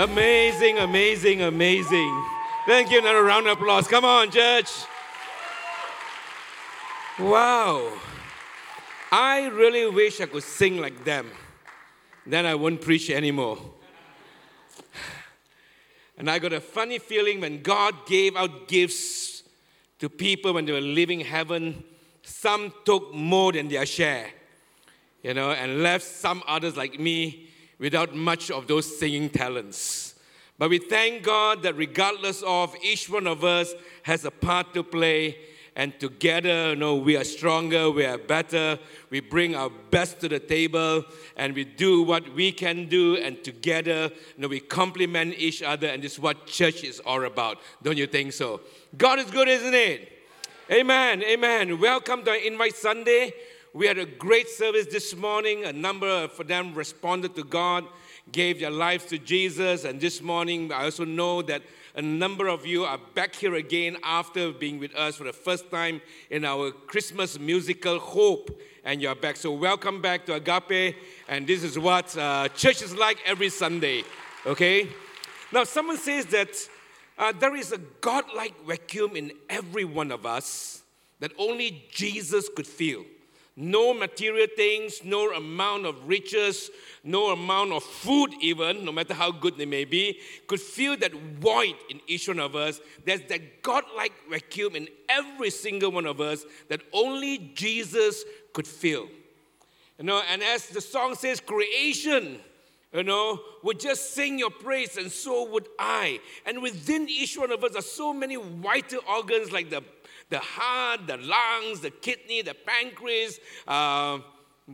Amazing, amazing, amazing. Thank you. Another round of applause. Come on, church. Wow. I really wish I could sing like them. Then I wouldn't preach anymore. And I got a funny feeling when God gave out gifts to people when they were leaving heaven, some took more than their share, you know, and left some others like me without much of those singing talents. But we thank God that regardless of each one of us has a part to play and together, you know, we are stronger, we are better. We bring our best to the table, and we do what we can do, and together, you know, we complement each other, and this is what church is all about. Don't you think so? God is good, isn't it? Amen. Amen. Welcome to Invite Sunday. We had a great service this morning. A number of them responded to God, gave their lives to Jesus, and this morning I also know that a number of you are back here again after being with us for the first time in our Christmas musical Hope, and you're back. So, welcome back to Agape, and this is what uh, church is like every Sunday, okay? Now, someone says that uh, there is a God-like vacuum in every one of us that only Jesus could feel. No material things, no amount of riches, no amount of food, even, no matter how good they may be, could fill that void in each one of us. There's that God-like vacuum in every single one of us that only Jesus could fill. You know, and as the song says, creation, you know, would just sing your praise, and so would I. And within each one of us are so many vital organs like the, the heart, the lungs, the kidney, the pancreas. Uh,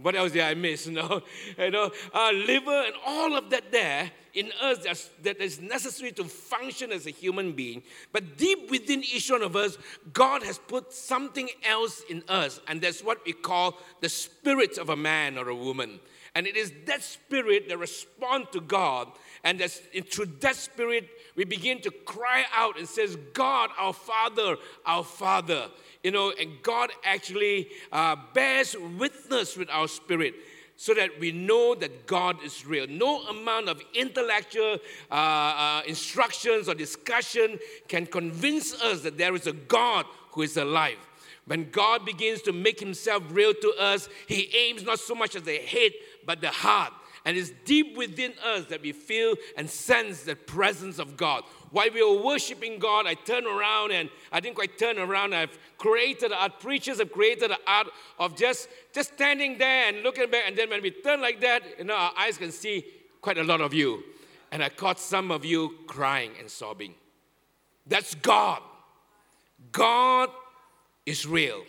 what else did I miss? You know, you know, uh, liver and all of that there in us that's, that is necessary to function as a human being. But deep within each one of us, God has put something else in us, and that's what we call the spirit of a man or a woman. And it is that spirit that responds to God, and that's, through that spirit we begin to cry out and says, "God, our Father, our Father." you know, and God actually uh, bears witness with our spirit so that we know that God is real. No amount of intellectual uh, uh, instructions or discussion can convince us that there is a God who is alive. When God begins to make himself real to us, he aims not so much at the head, but the heart. And it's deep within us that we feel and sense the presence of God. While we were worshiping God, I turned around and I didn't quite turn around. I've created art. Preachers have created the art of just, just standing there and looking back. And then when we turn like that, you know, our eyes can see quite a lot of you. And I caught some of you crying and sobbing. That's God. God is real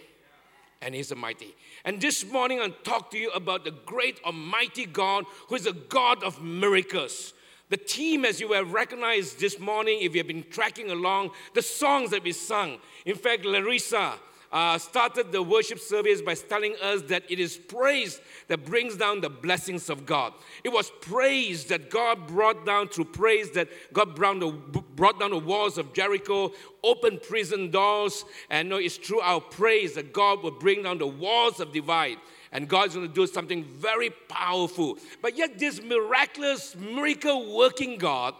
and He's mighty. And this morning, I'll talk to you about the great Almighty God who is a God of miracles. The team, as you have recognized this morning, if you have been tracking along, the songs that we sung. In fact, Larissa uh, started the worship service by telling us that it is praise that brings down the blessings of God. It was praise that God brought down through praise that God brought, the, brought down the walls of Jericho, opened prison doors, and no, it's through our praise that God will bring down the walls of divide and God's going to do something very powerful. But yet, this miraculous, miracle working God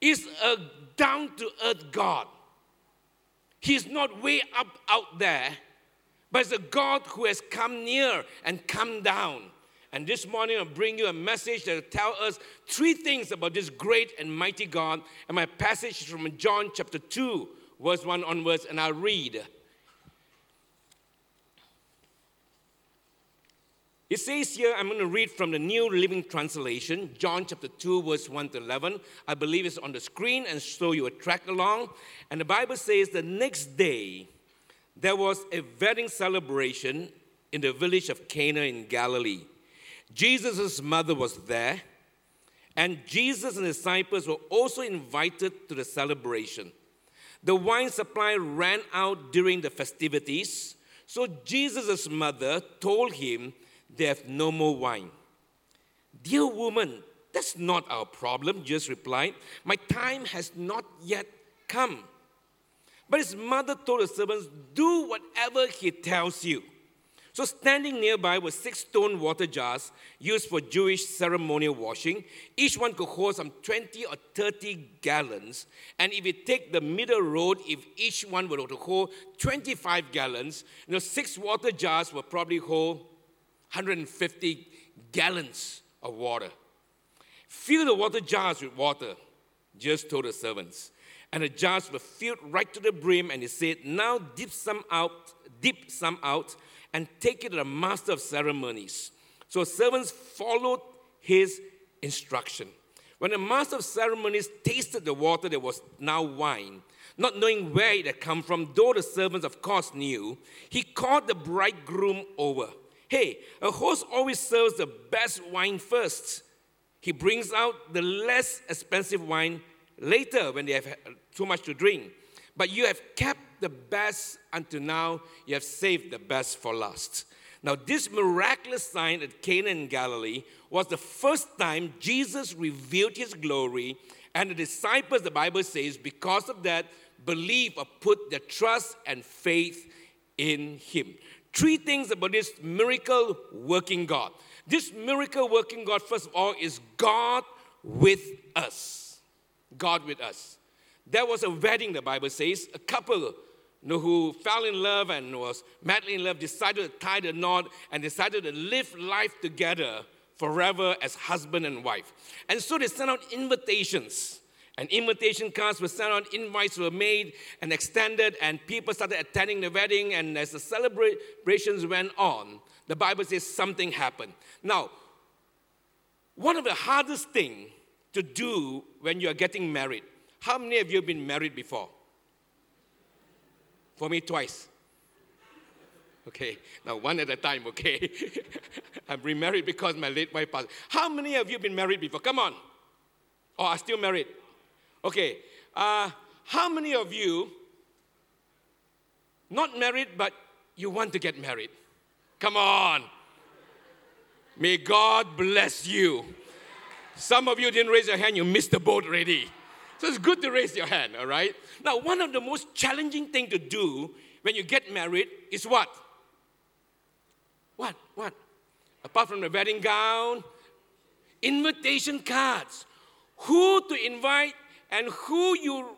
is a down to earth God. He's not way up out there, but it's a God who has come near and come down. And this morning, I'll bring you a message that will tell us three things about this great and mighty God. And my passage is from John chapter 2, verse 1 onwards, and I'll read. It says here, I'm going to read from the New Living Translation, John chapter 2, verse 1 to 11. I believe it's on the screen, and so you will track along. And the Bible says the next day, there was a wedding celebration in the village of Cana in Galilee. Jesus' mother was there, and Jesus and his disciples were also invited to the celebration. The wine supply ran out during the festivities, so Jesus' mother told him, they have no more wine. Dear woman, that's not our problem, Jesus replied. My time has not yet come. But his mother told the servants, Do whatever he tells you. So, standing nearby were six stone water jars used for Jewish ceremonial washing. Each one could hold some 20 or 30 gallons. And if you take the middle road, if each one were to hold 25 gallons, you know, six water jars will probably hold 150 gallons of water. Fill the water jars with water, just told the servants. And the jars were filled right to the brim, and he said, Now dip some out, dip some out and take it to the master of ceremonies. So servants followed his instruction. When the master of ceremonies tasted the water that was now wine, not knowing where it had come from, though the servants, of course, knew, he called the bridegroom over. Hey, a host always serves the best wine first. He brings out the less expensive wine later when they have too much to drink. But you have kept the best until now, you have saved the best for last. Now, this miraculous sign at Cana in Galilee was the first time Jesus revealed his glory, and the disciples, the Bible says, because of that, believe or put their trust and faith in him. Three things about this miracle working God. This miracle working God, first of all, is God with us. God with us. There was a wedding, the Bible says, a couple you know, who fell in love and was madly in love decided to tie the knot and decided to live life together forever as husband and wife. And so they sent out invitations. And invitation cards were sent out, invites were made and extended, and people started attending the wedding. And as the celebrations went on, the Bible says something happened. Now, one of the hardest things to do when you are getting married, how many of you have been married before? For me, twice. Okay, now one at a time, okay? I'm remarried because my late wife passed. How many of you have been married before? Come on. Oh, are still married? Okay. Uh, how many of you not married, but you want to get married? Come on. May God bless you. Some of you didn't raise your hand, you missed the boat already. So it's good to raise your hand, all right? Now, one of the most challenging thing to do when you get married is what? What? What? Apart from the wedding gown, invitation cards. Who to invite and who you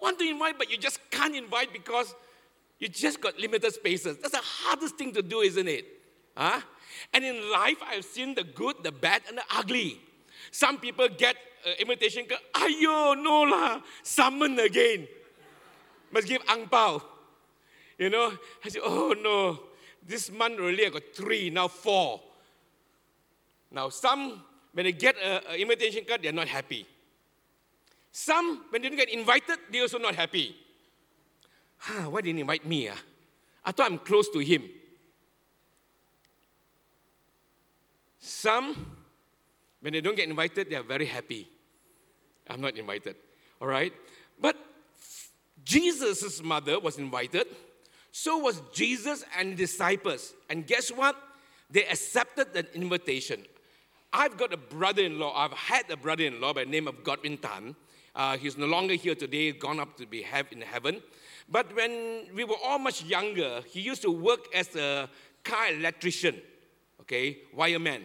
want to invite, but you just can't invite because you just got limited spaces. That's the hardest thing to do, isn't it? Huh? And in life, I've seen the good, the bad, and the ugly. Some people get uh, invitation card. Ayo, no lah, summon again. Must give ang pao. You know, I say, oh no, this month already I got three, now four. Now, some, when they get an invitation card, they're not happy. Some, when they don't get invited, they're also not happy. Huh, why didn't invite me? Ah? I thought I'm close to him. Some, when they don't get invited, they are very happy. I'm not invited. All right? But Jesus' mother was invited. So was Jesus and disciples. And guess what? They accepted the invitation. I've got a brother in law. I've had a brother in law by the name of Godwin Tan. Uh, he's no longer here today, gone up to be in heaven. But when we were all much younger, he used to work as a car electrician, okay, wireman.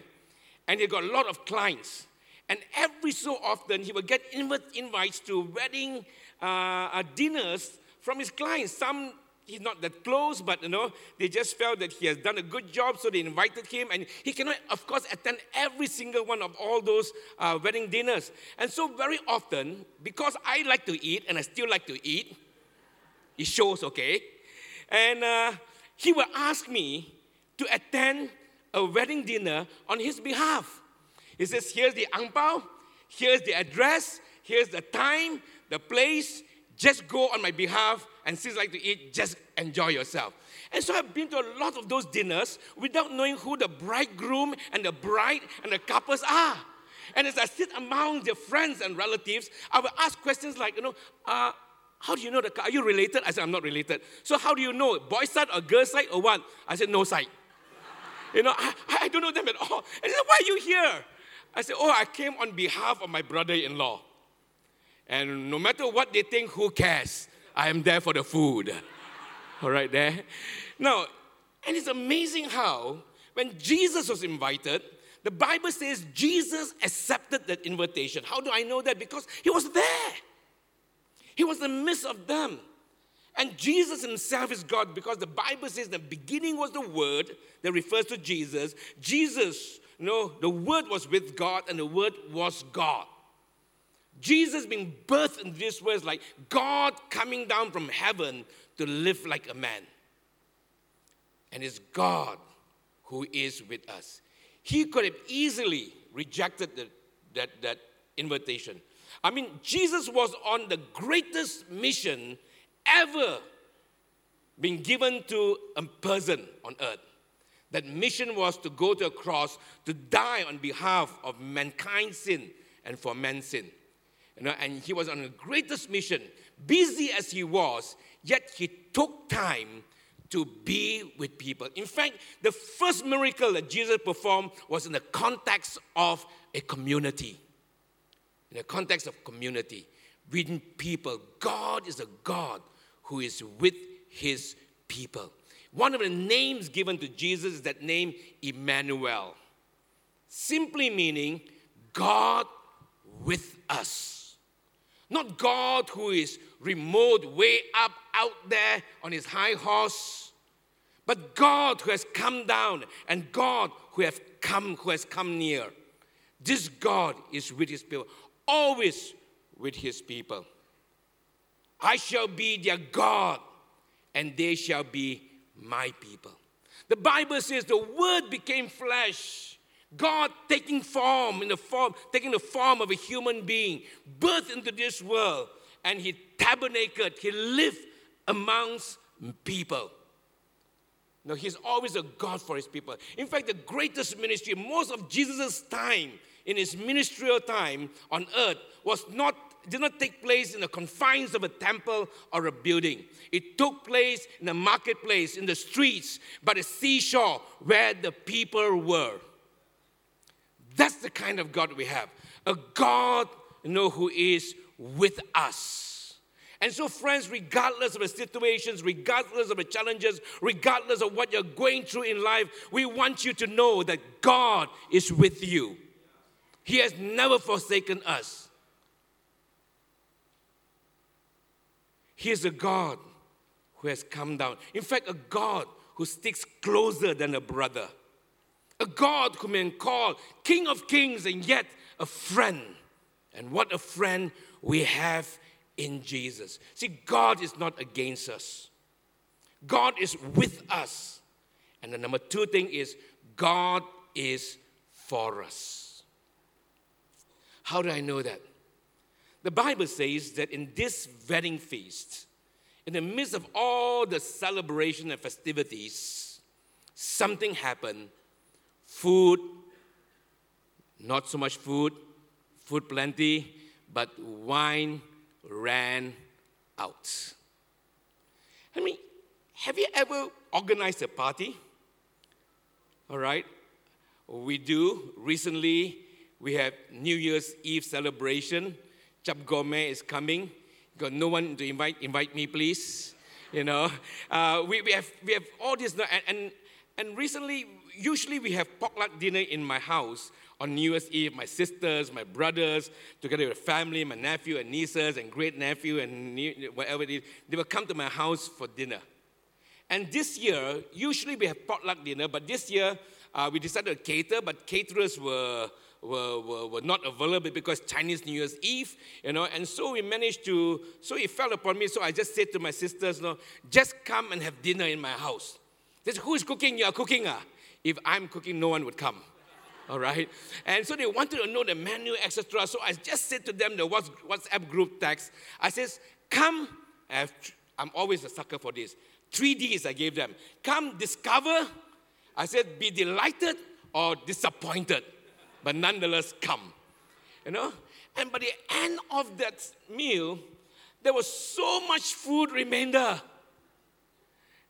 And he got a lot of clients. And every so often, he would get invites to wedding uh, uh, dinners from his clients. Some he's not that close, but you know, they just felt that he has done a good job, so they invited him. And he cannot, of course, attend every single one of all those uh, wedding dinners. And so, very often, because I like to eat and I still like to eat, it shows, okay? And uh, he will ask me to attend a wedding dinner on his behalf. He says, here's the ang pao, here's the address, here's the time, the place. Just go on my behalf, and since like to eat, just enjoy yourself. And so I've been to a lot of those dinners without knowing who the bridegroom and the bride and the couples are. And as I sit among their friends and relatives, I will ask questions like, you know, uh, how do you know the Are you related? I said, I'm not related. So how do you know? Boy side or girl side or what? I said, no side. you know, I, I don't know them at all. And he said, why are you here? I said, Oh, I came on behalf of my brother in law. And no matter what they think, who cares? I am there for the food. All right, there. Now, And it's amazing how, when Jesus was invited, the Bible says Jesus accepted that invitation. How do I know that? Because he was there, he was in the midst of them. And Jesus himself is God because the Bible says the beginning was the Word that refers to Jesus. Jesus, you know, the Word was with God and the Word was God. Jesus being birthed in this way is like God coming down from heaven to live like a man. And it's God who is with us. He could have easily rejected the, that, that invitation. I mean, Jesus was on the greatest mission ever being given to a person on earth. That mission was to go to a cross to die on behalf of mankind's sin and for man's sin. You know, and he was on the greatest mission, busy as he was, yet he took time to be with people. In fact, the first miracle that Jesus performed was in the context of a community. In the context of community, with people. God is a God who is with his people. One of the names given to Jesus is that name Emmanuel, simply meaning God with us. Not God who is remote, way up, out there on his high horse, but God who has come down and God who has come, who has come near. This God is with his people, always with his people. I shall be their God, and they shall be my people. The Bible says the word became flesh. God taking form in the form, taking the form of a human being, birthed into this world, and he tabernacled, he lived amongst people. No, he's always a God for his people. In fact, the greatest ministry, most of Jesus' time in his ministerial time on earth was not did not take place in the confines of a temple or a building. It took place in the marketplace, in the streets, by the seashore where the people were. That's the kind of God we have. A God, you know, who is with us. And so, friends, regardless of the situations, regardless of the challenges, regardless of what you're going through in life, we want you to know that God is with you. He has never forsaken us. He is a God who has come down. In fact, a God who sticks closer than a brother. A God who men call King of Kings and yet a friend. And what a friend we have in Jesus. See, God is not against us, God is with us. And the number two thing is, God is for us. How do I know that? The Bible says that in this wedding feast, in the midst of all the celebration and festivities, something happened. Food, not so much food, food plenty, but wine ran out. I mean, have you ever organized a party? All right, we do. Recently, we have New Year's Eve celebration Chap Goh Mei is coming. Got no one to invite. Invite me, please. You know, uh, we, we, have, we have all this. And, and, and recently, usually we have potluck dinner in my house on New Year's Eve. My sisters, my brothers, together with family, my nephew and nieces and great nephew and whatever it is, they will come to my house for dinner. And this year, usually we have potluck dinner, but this year uh, we decided to cater, but caterers were were, were, were not available because Chinese New Year's Eve, you know, and so we managed to, so it fell upon me, so I just said to my sisters, you know, just come and have dinner in my house. They said, who is cooking? You are cooking, ah? If I'm cooking, no one would come. All right. And so they wanted to know the menu, etc. So I just said to them the WhatsApp group text. I says, come. I'm always a sucker for this. Three Ds I gave them. Come discover. I said, be delighted or disappointed but nonetheless come. You know? And by the end of that meal, there was so much food remainder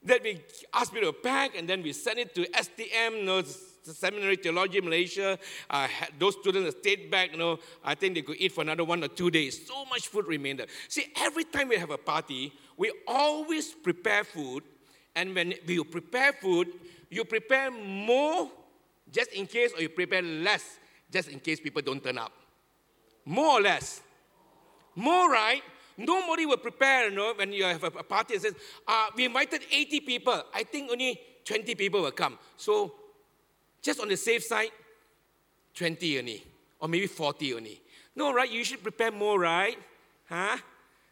that we asked me to pack and then we sent it to STM, you know, Seminary Theology Malaysia. Uh, those students stayed back, you know, I think they could eat for another one or two days. So much food remainder. See, every time we have a party, we always prepare food And when you prepare food, you prepare more just in case, or you prepare less just in case people don't turn up. More or less. More, right? Nobody will prepare, you know, when you have a, party and says, uh, we invited 80 people. I think only 20 people will come. So just on the safe side, 20 only, or maybe 40 only. No, right? You should prepare more, right? Huh?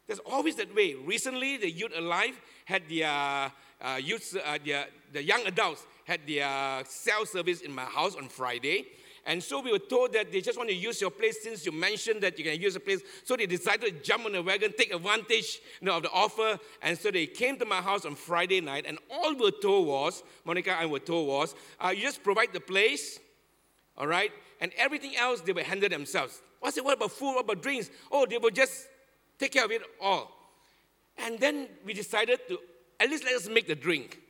There's always that way. Recently, the Youth Alive had their uh, youth, uh, their, the young adults had their cell service in my house on Friday. And so we were told that they just want to use your place since you mentioned that you can use the place. So they decided to jump on the wagon, take advantage you know, of the offer. And so they came to my house on Friday night. And all we were told was, Monica and I were told was, uh, you just provide the place, all right? And everything else they will handle themselves. I said, what about food? What about drinks? Oh, they will just take care of it all. And then we decided to at least let us make the drink.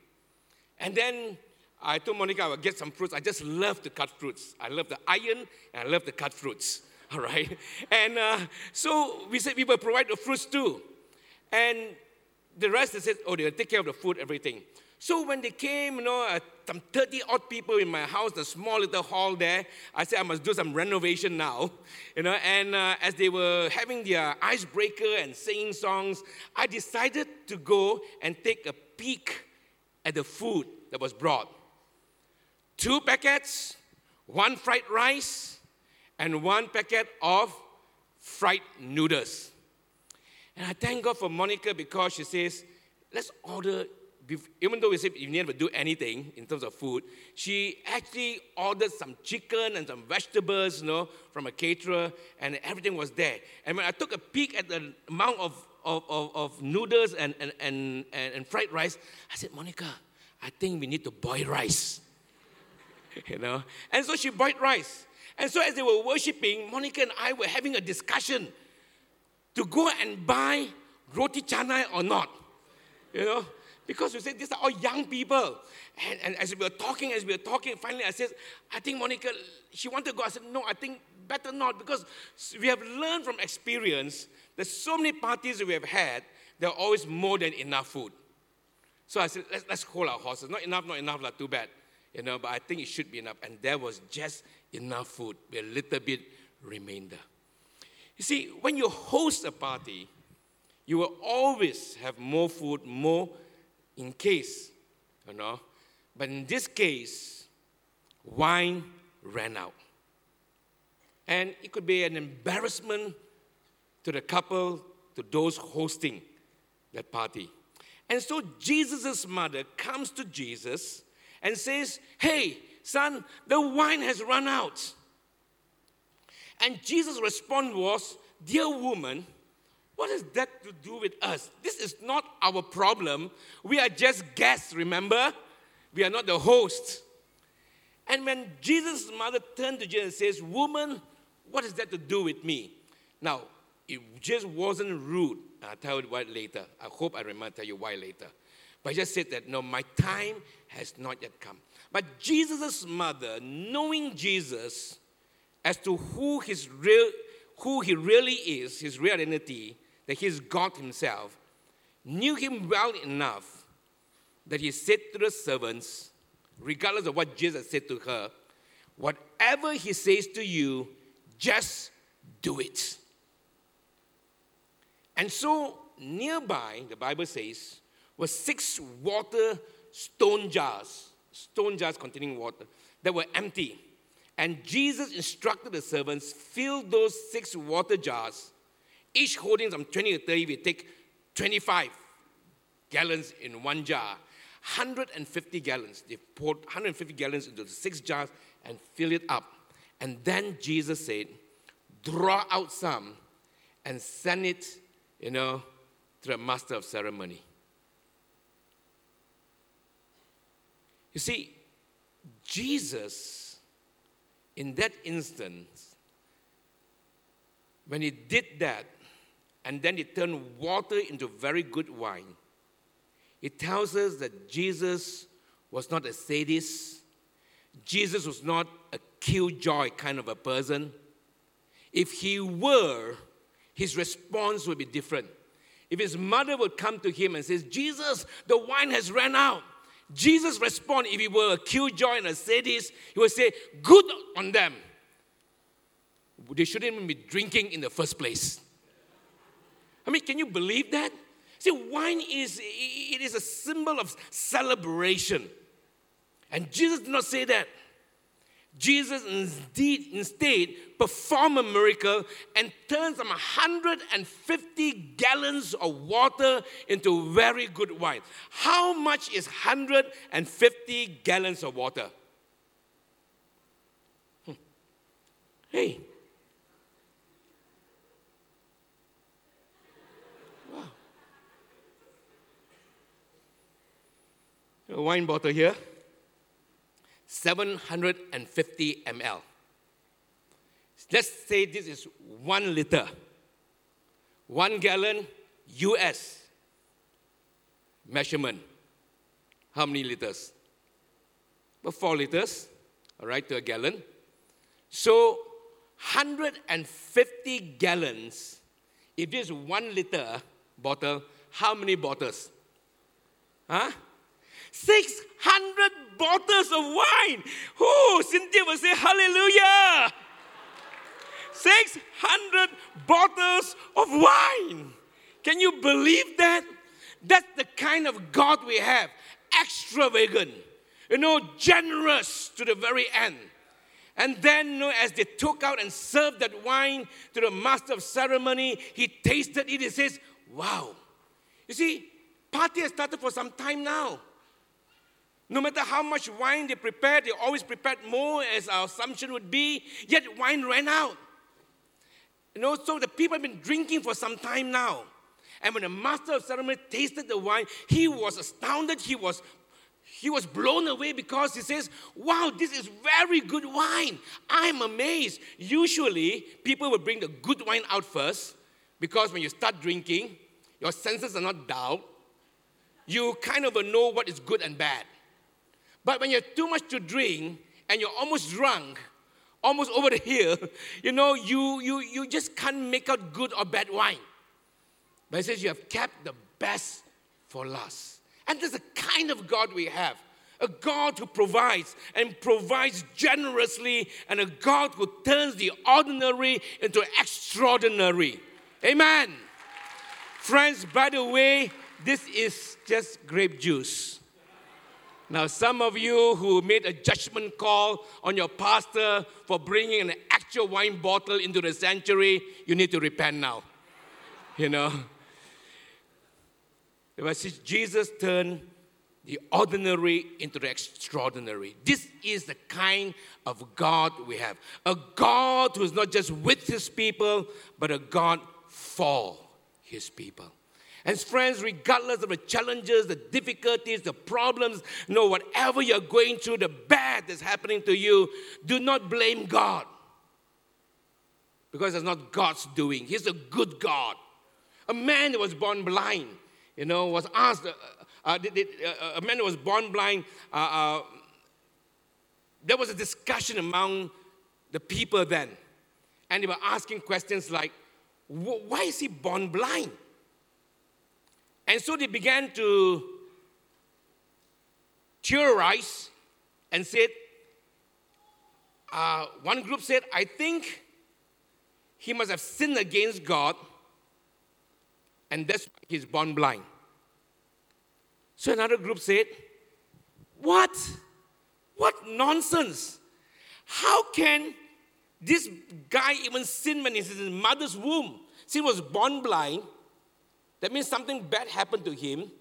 And then I told Monica I would get some fruits. I just love to cut fruits. I love the iron and I love to cut fruits. All right. And uh, so we said we will provide the fruits too. And the rest they said, oh, they'll take care of the food, everything. So when they came, you know, uh, some 30 odd people in my house, the small little hall there, I said I must do some renovation now, you know. And uh, as they were having their icebreaker and singing songs, I decided to go and take a peek at the food that was brought two packets, one fried rice, and one packet of fried noodles. And I thank God for Monica because she says, let's order, even though we said you never do anything in terms of food, she actually ordered some chicken and some vegetables, you know, from a caterer, and everything was there. And when I took a peek at the amount of, of, of, of noodles and, and, and, and fried rice, I said, Monica, I think we need to boil rice. you know. And so she boiled rice. And so as they were worshiping, Monica and I were having a discussion to go and buy roti canai or not. You know, because we said these are all young people. And, and as we were talking, as we were talking, finally I said, I think Monica, she wanted to go. I said, no, I think better not because we have learned from experience that so many parties we have had, there are always more than enough food. So I said, let's, let's hold our horses. Not enough, not enough, like, too bad you know, but I think it should be enough. And there was just enough food a little bit remainder. You see, when you host a party, you will always have more food, more in case, you know. But in this case, wine ran out. And it could be an embarrassment to the couple, to those hosting that party. And so Jesus' mother comes to Jesus and says, Hey, son, the wine has run out. And Jesus' response was, Dear woman, what has that to do with us? This is not our problem. We are just guests, remember? We are not the host. And when Jesus' mother turned to Jesus and says, Woman, what has that to do with me? Now, it just wasn't rude. I'll tell you why later. I hope I remember to tell you why later. But I just said that, no, my time has not yet come. But Jesus' mother, knowing Jesus as to who, his real, who he really is, his real identity, that he's God himself, knew him well enough that he said to the servants, regardless of what Jesus said to her, whatever he says to you, just do it. And so, nearby, the Bible says, were six water stone jars, stone jars containing water, that were empty. And Jesus instructed the servants, fill those six water jars, each holding some 20 to 30. We take 25 gallons in one jar. 150 gallons. They poured 150 gallons into the six jars and fill it up. And then Jesus said, draw out some and send it, you know, to the master of ceremony. You see, Jesus, in that instance, when he did that, and then he turned water into very good wine, it tells us that Jesus was not a sadist. Jesus was not a killjoy kind of a person. If he were, his response would be different. If his mother would come to him and says, Jesus, the wine has run out, Jesus' response, if he were a killjoy and a sadist, he would say, Good on them. They shouldn't even be drinking in the first place. I mean, can you believe that? See, wine is it is a symbol of celebration. And Jesus did not say that. Jesus indeed instead performed a miracle and turned some 150 gallons of water into very good wine. How much is 150 gallons of water? Hmm. Hey. Wow. A wine bottle here. 750 ml. Let's say this is one liter, one gallon US measurement. How many liters? About four liters, all right, to a gallon. So 150 gallons. If this is one liter bottle, how many bottles? Huh? 600 bottles of wine. Oh, Cynthia will say, Hallelujah. 600 bottles of wine. Can you believe that? That's the kind of God we have. Extravagant, you know, generous to the very end. And then, you know, as they took out and served that wine to the master of ceremony, he tasted it. He says, Wow. You see, party has started for some time now. No matter how much wine they prepared, they always prepared more, as our assumption would be, yet wine ran out. You know, so the people have been drinking for some time now. And when the master of ceremony tasted the wine, he was astounded. He was, he was blown away because he says, Wow, this is very good wine. I'm amazed. Usually, people will bring the good wine out first because when you start drinking, your senses are not dull. You kind of know what is good and bad. But when you have too much to drink and you're almost drunk, almost over the hill, you know, you, you, you just can't make out good or bad wine. But it says you have kept the best for last. And that's the kind of God we have a God who provides and provides generously, and a God who turns the ordinary into extraordinary. Amen. Friends, by the way, this is just grape juice. Now, some of you who made a judgment call on your pastor for bringing an actual wine bottle into the sanctuary, you need to repent now. You know? Jesus turned the ordinary into the extraordinary. This is the kind of God we have. A God who is not just with his people, but a God for his people. And friends, regardless of the challenges, the difficulties, the problems, you know, whatever you're going through, the bad that's happening to you, do not blame God. Because it's not God's doing. He's a good God. A man that was born blind, you know, was asked, uh, uh, did, did, uh, a man that was born blind, uh, uh, there was a discussion among the people then. And they were asking questions like, why is he born blind? And so they began to theorize and said, uh, one group said, I think he must have sinned against God, and that's why he's born blind. So another group said, What? What nonsense! How can this guy even sin when he's in his mother's womb? He was born blind that means something bad happened to him.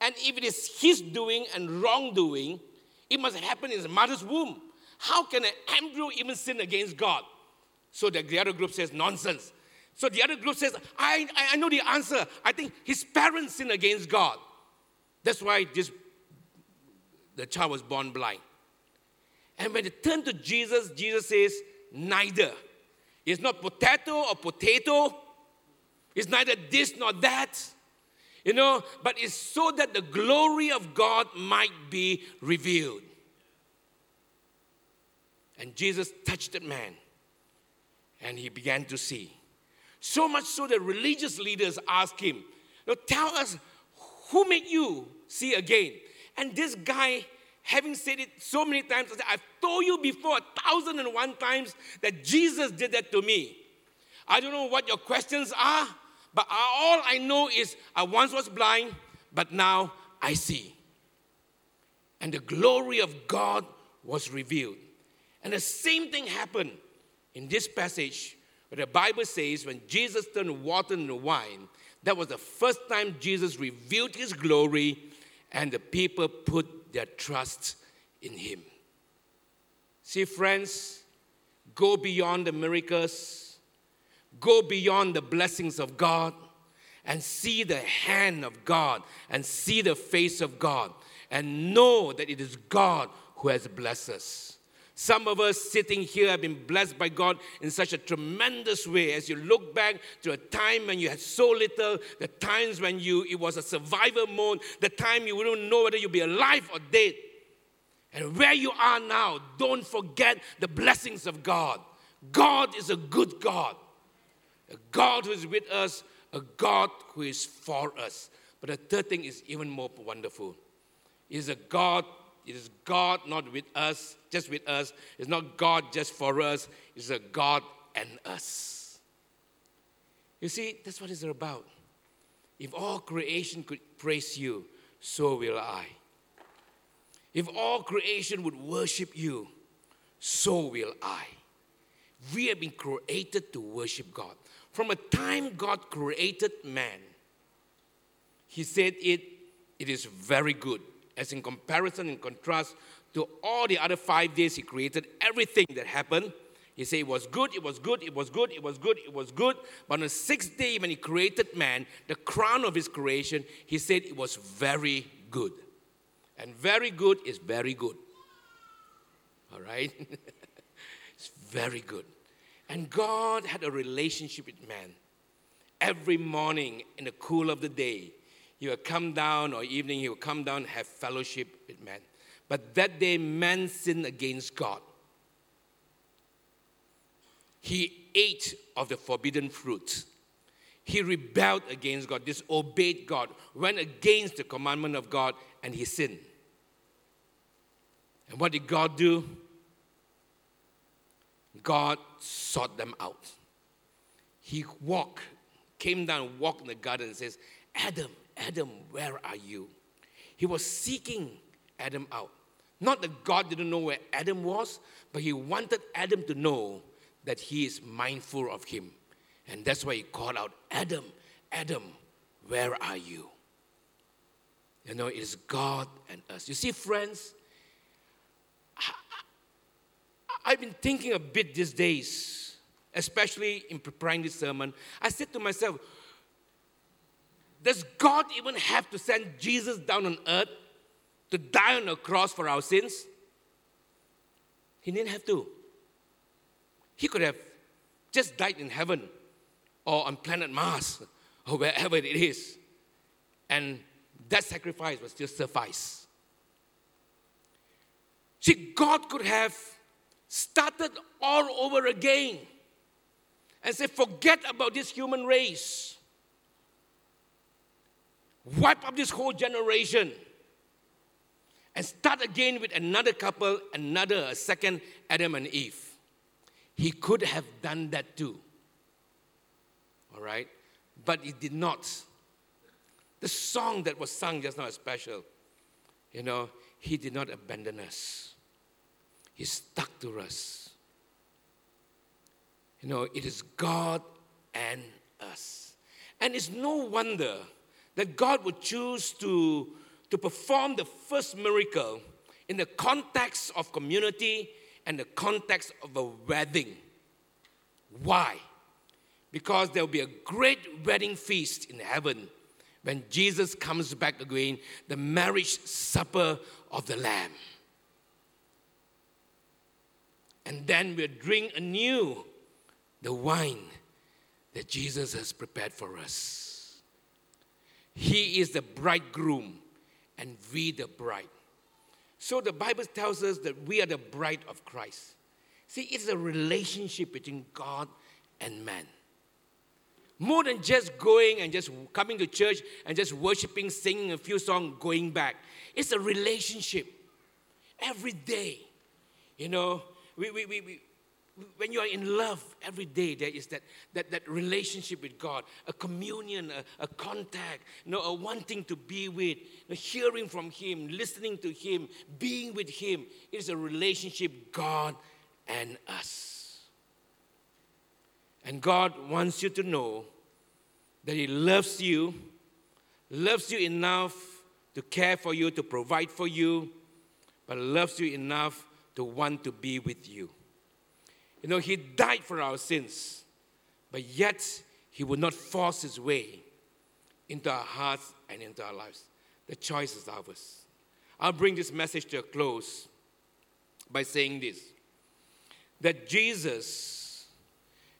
And if it is his doing and wrongdoing, it must happen in his mother's womb. How can an embryo even sin against God? So the, the other group says, nonsense. So the other group says, I, I know the answer. I think his parents sin against God. That's why this, the child was born blind. And when they turn to Jesus, Jesus says, neither. It's not potato or potato. It's neither this nor that, you know, but it's so that the glory of God might be revealed. And Jesus touched that man and he began to see. So much so that religious leaders asked him, Now Tell us, who made you see again? And this guy, having said it so many times, said, I've told you before a thousand and one times that Jesus did that to me. I don't know what your questions are, but all I know is I once was blind, but now I see. And the glory of God was revealed. And the same thing happened in this passage where the Bible says when Jesus turned water into wine, that was the first time Jesus revealed his glory and the people put their trust in him. See, friends, go beyond the miracles, go beyond the blessings of God, and see the hand of God and see the face of God, and know that it is God who has blessed us. Some of us sitting here have been blessed by God in such a tremendous way as you look back to a time when you had so little, the times when you it was a survival mode, the time you wouldn't know whether you'd be alive or dead. And where you are now, don't forget the blessings of God. God is a good God, a God who is with us, a God who is for us. But the third thing is even more wonderful. Is a God it is God not with us, just with us. It's not God just for us. It's a God and us. You see, that's what it's about. If all creation could praise you, so will I. If all creation would worship you, so will I. We have been created to worship God. From a time God created man, He said it, it is very good as in comparison, in contrast to all the other five days he created, everything that happened, he said it was good, it was good, it was good, it was good, it was good. But on the sixth day, when he created man, the crown of his creation, he said it was very good. And very good is very good. All right? it's very good. And God had a relationship with man. Every morning in the cool of the day, he would come down, or evening, he would come down and have fellowship with man. But that day, man sinned against God. He ate of the forbidden fruit. He rebelled against God, disobeyed God, went against the commandment of God, and he sinned. And what did God do? God sought them out. He walked, came down, walked in the garden, and says, Adam, Adam, where are you? He was seeking Adam out. Not that God didn't know where Adam was, but he wanted Adam to know that he is mindful of him. And that's why he called out, Adam, Adam, where are you? You know, it is God and us. You see, friends, I've been thinking a bit these days, especially in preparing this sermon. I said to myself, does God even have to send Jesus down on earth to die on a cross for our sins? He didn't have to. He could have just died in heaven or on planet Mars or wherever it is. And that sacrifice would still suffice. See, God could have started all over again and say, forget about this human race wipe up this whole generation and start again with another couple, another, a second Adam and Eve. He could have done that too. All right? But he did not. The song that was sung just now is special. You know, he did not abandon us, he stuck to us. You know, it is God and us. And it's no wonder that God would choose to, to perform the first miracle in the context of community and the context of a wedding. Why? Because there will be a great wedding feast in heaven when Jesus comes back again, the marriage supper of the Lamb. And then we'll drink anew the wine that Jesus has prepared for us. He is the bridegroom, and we the bride. So the Bible tells us that we are the bride of Christ. See, it's a relationship between God and man. More than just going and just coming to church and just worshiping, singing a few songs, going back. It's a relationship every day. You know, we, we, we, we, when you are in love every day, there is that, that, that relationship with God, a communion, a, a contact, you know, a wanting to be with, you know, hearing from Him, listening to Him, being with Him. It is a relationship, God and us. And God wants you to know that He loves you, loves you enough to care for you, to provide for you, but loves you enough to want to be with you. You know, He died for our sins, but yet He would not force His way into our hearts and into our lives. The choice is ours. I'll bring this message to a close by saying this that Jesus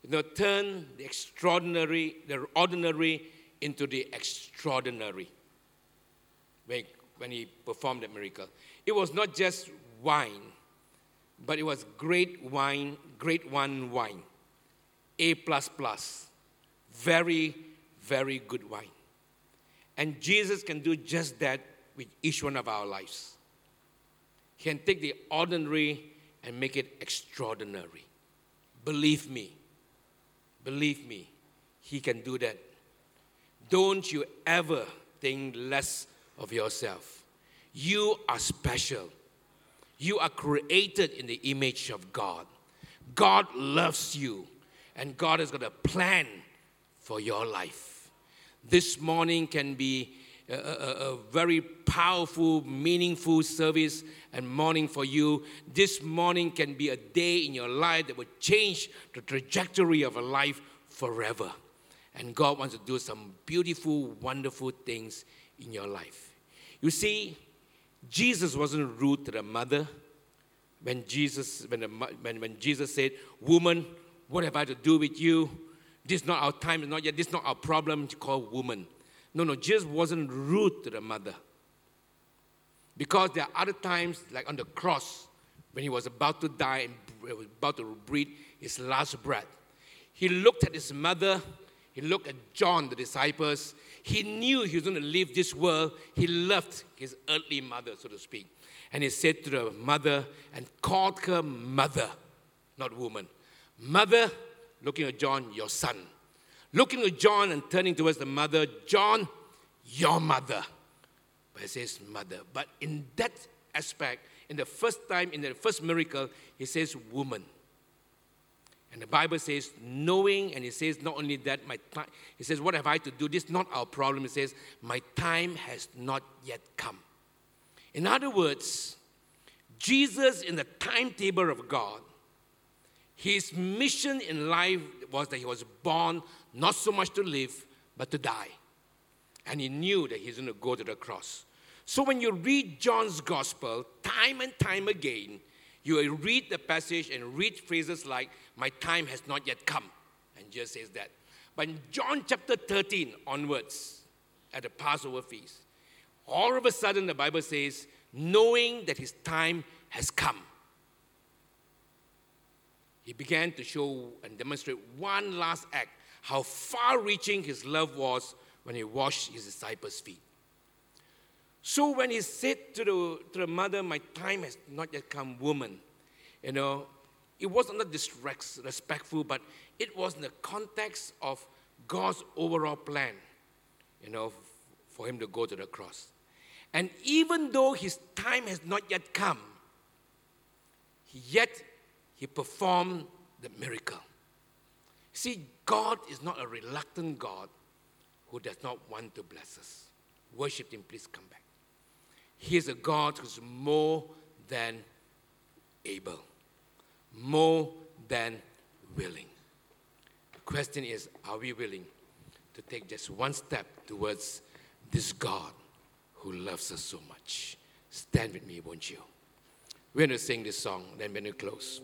you know, turned the extraordinary, the ordinary into the extraordinary when, when he performed that miracle. It was not just wine, but it was great wine, great one wine, A plus plus, very, very good wine. And Jesus can do just that with each one of our lives. He can take the ordinary and make it extraordinary. Believe me, believe me, He can do that. Don't you ever think less of yourself. You are special. You are created in the image of God. God loves you, and God has got a plan for your life. This morning can be a, a, a, very powerful, meaningful service and morning for you. This morning can be a day in your life that will change the trajectory of a life forever. And God wants to do some beautiful, wonderful things in your life. You see, Jesus wasn't rude to the mother when Jesus, when, the, when, when Jesus said, Woman, what have I to do with you? This is not our time, not yet, this is not our problem to call woman. No, no, Jesus wasn't rude to the mother. Because there are other times, like on the cross, when he was about to die and was about to breathe his last breath, he looked at his mother, he looked at John, the disciples, he knew he was going to leave this world. He loved his earthly mother, so to speak. And he said to the mother and called her mother, not woman. Mother, looking at John, your son. Looking at John and turning towards the mother, John, your mother. But he says mother. But in that aspect, in the first time, in the first miracle, he says woman. And the Bible says, knowing, and it says not only that, my time, it says, what have I to do? This is not our problem. It says, my time has not yet come. In other words, Jesus, in the timetable of God, his mission in life was that he was born not so much to live, but to die. And he knew that he's going to go to the cross. So when you read John's gospel, time and time again, you will read the passage and read phrases like, My time has not yet come. And just says that. But in John chapter 13 onwards, at the Passover feast, all of a sudden the Bible says, knowing that his time has come, he began to show and demonstrate one last act how far reaching his love was when he washed his disciples' feet. So when he said to the, to the mother, My time has not yet come, woman, you know, it wasn't disrespectful, but it was in the context of God's overall plan, you know, for him to go to the cross. And even though his time has not yet come, yet he performed the miracle. See, God is not a reluctant God who does not want to bless us. Worship him, please come back. He is a God who's more than able, more than willing. The question is are we willing to take just one step towards this God who loves us so much? Stand with me, won't you? We're going to sing this song, then we're going to close.